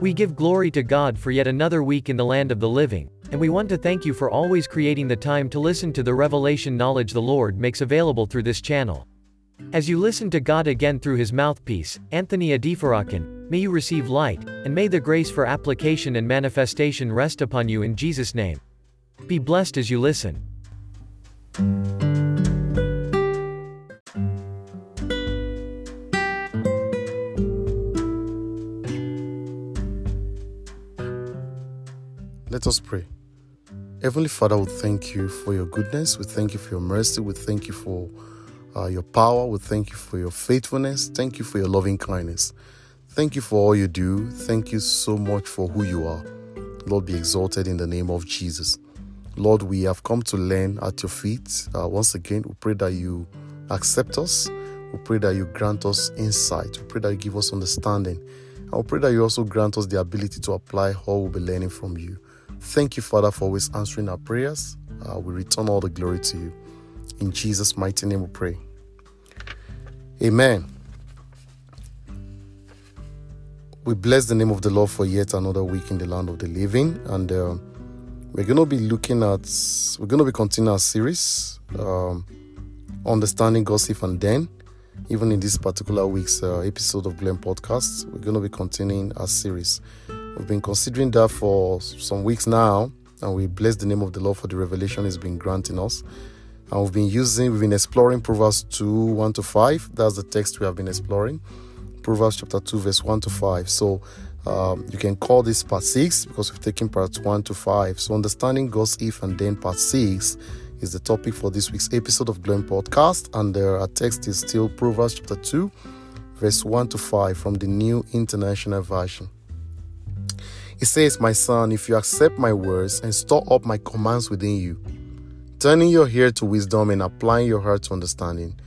We give glory to God for yet another week in the land of the living, and we want to thank you for always creating the time to listen to the revelation knowledge the Lord makes available through this channel. As you listen to God again through his mouthpiece, Anthony Adifarakan, may you receive light, and may the grace for application and manifestation rest upon you in Jesus' name. Be blessed as you listen. Let us pray. Heavenly Father, we thank you for your goodness. We thank you for your mercy. We thank you for uh, your power. We thank you for your faithfulness. Thank you for your loving kindness. Thank you for all you do. Thank you so much for who you are. Lord, be exalted in the name of Jesus. Lord, we have come to learn at your feet. Uh, once again, we pray that you accept us. We pray that you grant us insight. We pray that you give us understanding. And we pray that you also grant us the ability to apply all we'll be learning from you. Thank you, Father, for always answering our prayers. Uh, we return all the glory to you. In Jesus' mighty name we pray. Amen. We bless the name of the Lord for yet another week in the land of the living. And uh, we're going to be looking at, we're going to be continuing our series, um, Understanding God's If and Then. Even in this particular week's uh, episode of Gloem Podcast, we're going to be continuing our series. We've been considering that for some weeks now, and we bless the name of the Lord for the revelation He's been granting us. And we've been using, we've been exploring Proverbs 2 1 to 5. That's the text we have been exploring. Proverbs chapter 2, verse 1 to 5. So um, you can call this part 6 because we've taken parts 1 to 5. So understanding God's if and then part 6 is the topic for this week's episode of Gloem Podcast. And our text is still Proverbs chapter 2, verse 1 to 5 from the New International Version. It says, My son, if you accept my words and store up my commands within you, turning your ear to wisdom and applying your heart to understanding,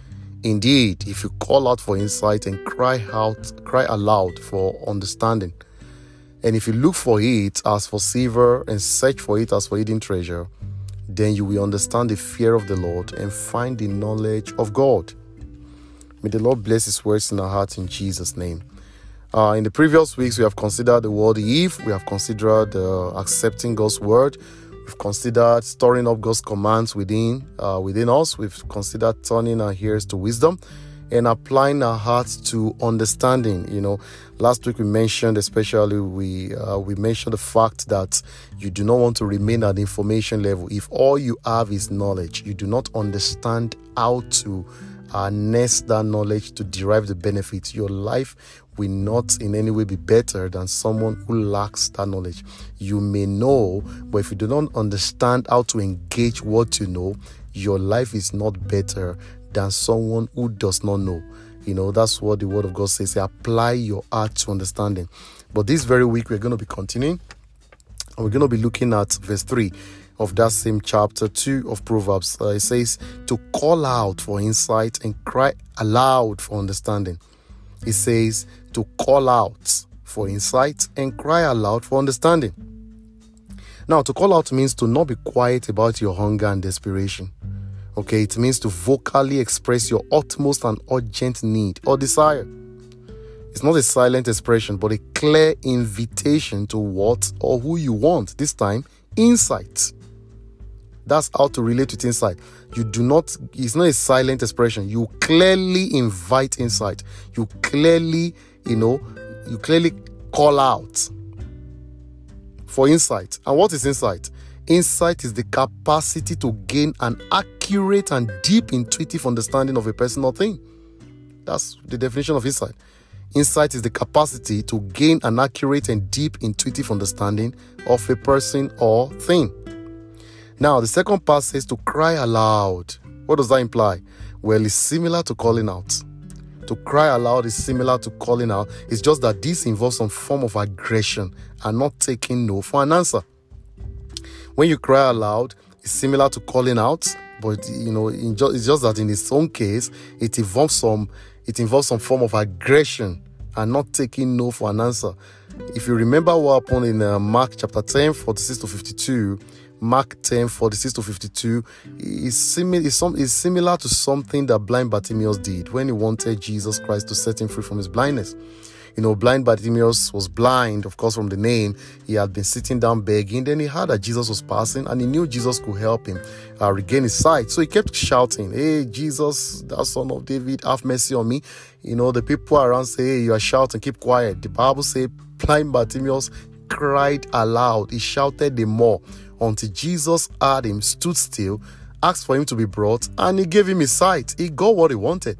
indeed, if you call out for insight and cry out, cry aloud for understanding, and if you look for it as for silver and search for it as for hidden treasure, then you will understand the fear of the Lord and find the knowledge of God. May the Lord bless His words in our hearts in Jesus' name. Uh, in the previous weeks, we have considered the word if, we have considered uh, accepting God's word, we've considered storing up God's commands within uh, within us, we've considered turning our ears to wisdom and applying our hearts to understanding. You know, last week we mentioned, especially we uh, we mentioned the fact that you do not want to remain at information level. If all you have is knowledge, you do not understand how to harness that knowledge to derive the benefits. Your life will not in any way be better than someone who lacks that knowledge. You may know, but if you do not understand how to engage what you know, your life is not better than someone who does not know. You know, that's what the word of God says. Apply your heart to understanding. But this very week, we're going to be continuing and we're going to be looking at verse 3 of that same chapter 2 of Proverbs. Uh, it says, To call out for insight and cry aloud for understanding. It says, To call out for insight and cry aloud for understanding. Now, to call out means to not be quiet about your hunger and desperation. Okay, it means to vocally express your utmost and urgent need or desire. It's not a silent expression, but a clear invitation to what or who you want. This time, insight. That's how to relate with insight. You do not, it's not a silent expression. You clearly invite insight. You clearly, you know, you clearly call out for insight. And what is insight? Insight is the capacity to gain an accurate and deep intuitive understanding of a person or thing. That's the definition of insight. Insight is the capacity to gain an accurate and deep intuitive understanding of a person or thing. Now, the second part says to cry aloud. What does that imply? Well, it's similar to calling out. To cry aloud is similar to calling out. It's just that this involves some form of aggression and not taking no for an answer. When you cry aloud, it's similar to calling out, but you know, it's just that in its own case, it involves some it involves some form of aggression and not taking no for an answer. If you remember what happened in uh, Mark chapter 10, 46 to 52, Mark 10, 46 to 52 is, simi- is, some, is similar to something that blind Bartimaeus did when he wanted Jesus Christ to set him free from his blindness. You know, blind Bartimaeus was blind, of course, from the name. He had been sitting down begging. Then he heard that Jesus was passing and he knew Jesus could help him uh, regain his sight. So he kept shouting, Hey, Jesus, thou son of David, have mercy on me. You know, the people around say, Hey, you are shouting, keep quiet. The Bible says, blind Bartimaeus cried aloud. He shouted the more until Jesus heard him, stood still, asked for him to be brought, and he gave him his sight. He got what he wanted.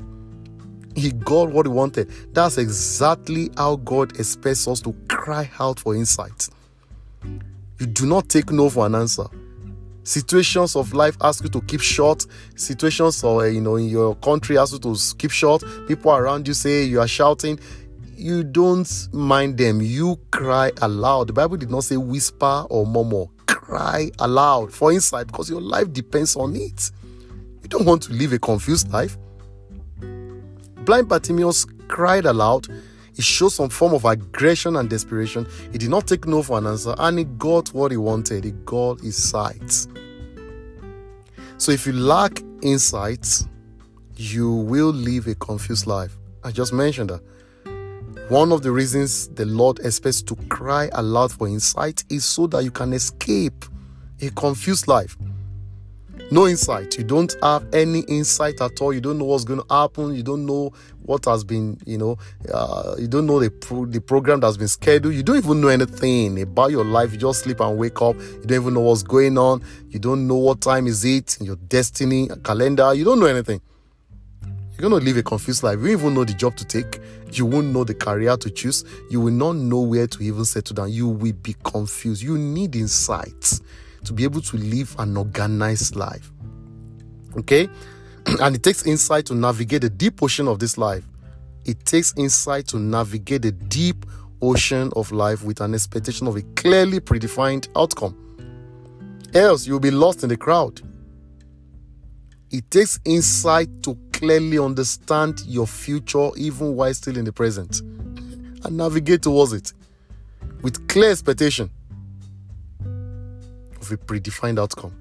He got what he wanted. That's exactly how God expects us to cry out for insight. You do not take no for an answer. Situations of life ask you to keep short. Situations or you know in your country ask you to keep short. People around you say you are shouting. You don't mind them. You cry aloud. The Bible did not say whisper or murmur. Cry aloud for insight because your life depends on it. You don't want to live a confused life. Blind Bartimaeus cried aloud. He showed some form of aggression and desperation. He did not take no for an answer and he got what he wanted. He got his sight. So if you lack insight, you will live a confused life. I just mentioned that. One of the reasons the Lord expects to cry aloud for insight is so that you can escape a confused life. No insight. You don't have any insight at all. You don't know what's going to happen. You don't know what has been you know uh, you don't know the pro- the program that's been scheduled. You don't even know anything about your life. You just sleep and wake up. You don't even know what's going on. You don't know what time is it in your destiny calendar. You don't know anything you're going to live a confused life you don't even know the job to take you won't know the career to choose you will not know where to even settle down you will be confused you need insights to be able to live an organized life. Okay? and it takes insight to navigate the deep ocean of this life. It takes insight to navigate the deep ocean of life with an expectation of a clearly predefined outcome. Else, you'll be lost in the crowd. It takes insight to clearly understand your future even while still in the present and navigate towards it with clear expectation of a predefined outcome.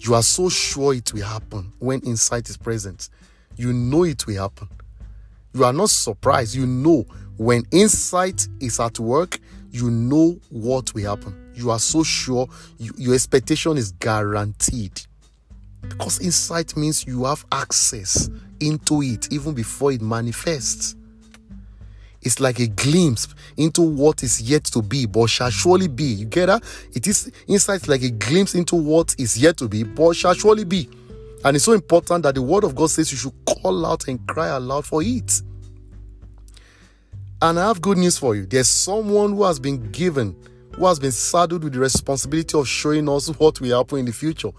You are so sure it will happen when insight is present. You know it will happen. You are not surprised. You know when insight is at work, you know what will happen. You are so sure you, your expectation is guaranteed. Because insight means you have access into it even before it manifests. It's like a glimpse into what is yet to be, but shall surely be. You get that? It is insight like a glimpse into what is yet to be, but shall surely be. And it's so important that the word of God says you should call out and cry aloud for it. And I have good news for you. There's someone who has been given, who has been saddled with the responsibility of showing us what will happen in the future.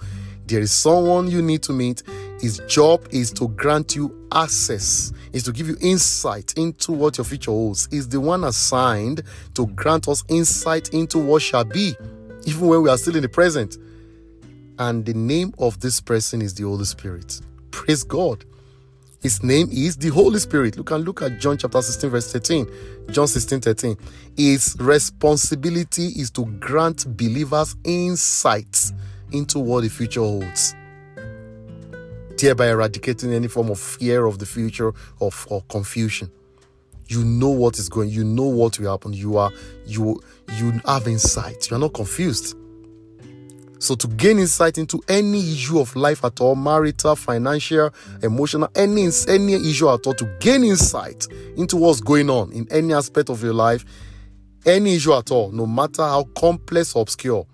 There is someone you need to meet. His job is to grant you access, is to give you insight into what your future holds. Is the one assigned to grant us insight into what shall be, even when we are still in the present. And the name of this person is the Holy Spirit. Praise God. His name is the Holy Spirit. Look and look at John chapter 16, verse 13. John 16, 13. His responsibility is to grant believers insights into what the future holds, thereby eradicating any form of fear of the future or confusion. You know what is going, you know what will happen. You are you you have insight. You are not confused. So to gain insight into any issue of life at all, marital, financial, emotional, any any issue at all, to gain insight into what's going on in any aspect of your life, any issue at all, no matter how complex or obscure,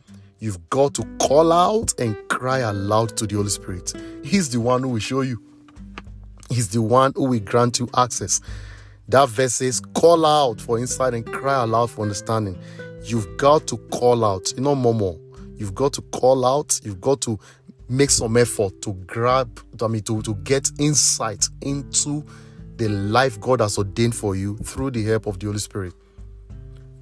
You've got to call out and cry aloud to the Holy Spirit. He's the one who will show you, He's the one who will grant you access. That verse says, Call out for insight and cry aloud for understanding. You've got to call out, you know, Momo, You've got to call out, you've got to make some effort to grab, I mean, to, to get insight into the life God has ordained for you through the help of the Holy Spirit.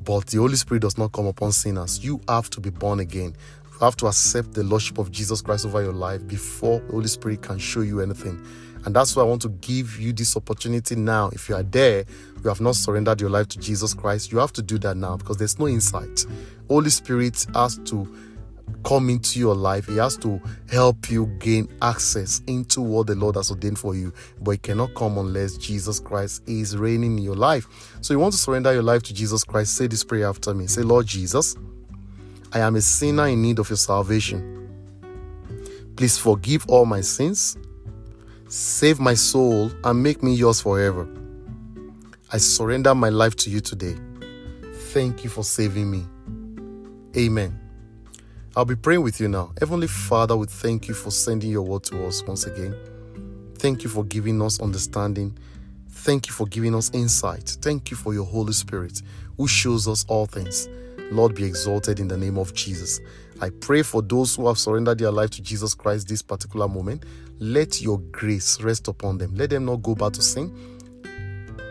But the Holy Spirit does not come upon sinners. You have to be born again. You have to accept the Lordship of Jesus Christ over your life before the Holy Spirit can show you anything. And that's why I want to give you this opportunity now. If you are there, you have not surrendered your life to Jesus Christ, you have to do that now because there's no insight. Holy Spirit has to come into your life. He has to help you gain access into what the Lord has ordained for you. But it cannot come unless Jesus Christ is reigning in your life. So you want to surrender your life to Jesus Christ. Say this prayer after me. Say, Lord Jesus, I am a sinner in need of your salvation. Please forgive all my sins, save my soul, and make me yours forever. I surrender my life to you today. Thank you for saving me. Amen. I'll be praying with you now. Heavenly Father, we thank you for sending your word to us once again. Thank you for giving us understanding. Thank you for giving us insight. Thank you for your Holy Spirit who shows us all things. Lord, be exalted in the name of Jesus. I pray for those who have surrendered their life to Jesus Christ this particular moment. Let your grace rest upon them. Let them not go back to sin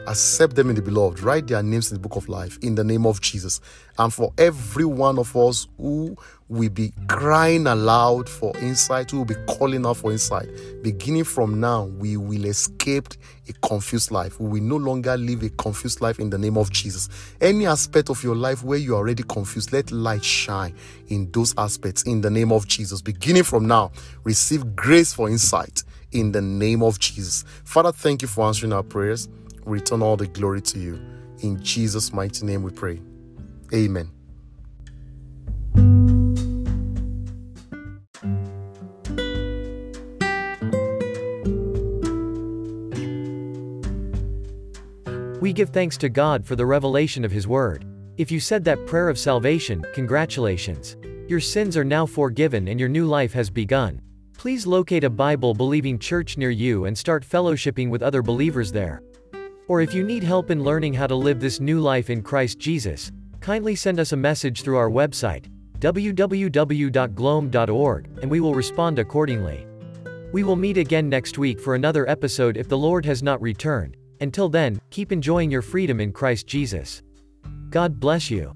accept them in the beloved, write their names in the book of life in the name of Jesus. And for every one of us who will be crying aloud for insight, who will be calling out for insight, beginning from now, we will escape a confused life. We will no longer live a confused life in the name of Jesus. Any aspect of your life where you are already confused, let light shine in those aspects in the name of Jesus. Beginning from now, receive grace for insight in the name of Jesus. Father, thank you for answering our prayers return all the glory to you. In Jesus' mighty name we pray. Amen. We give thanks to God for the revelation of His Word. If you said that prayer of salvation, congratulations. Your sins are now forgiven and your new life has begun. Please locate a Bible believing church near you and start fellowshipping with other believers there. Or if you need help in learning how to live this new life in Christ Jesus, kindly send us a message through our website, www.gloem.org, and we will respond accordingly. We will meet again next week for another episode if the Lord has not returned. Until then, keep enjoying your freedom in Christ Jesus. God bless you.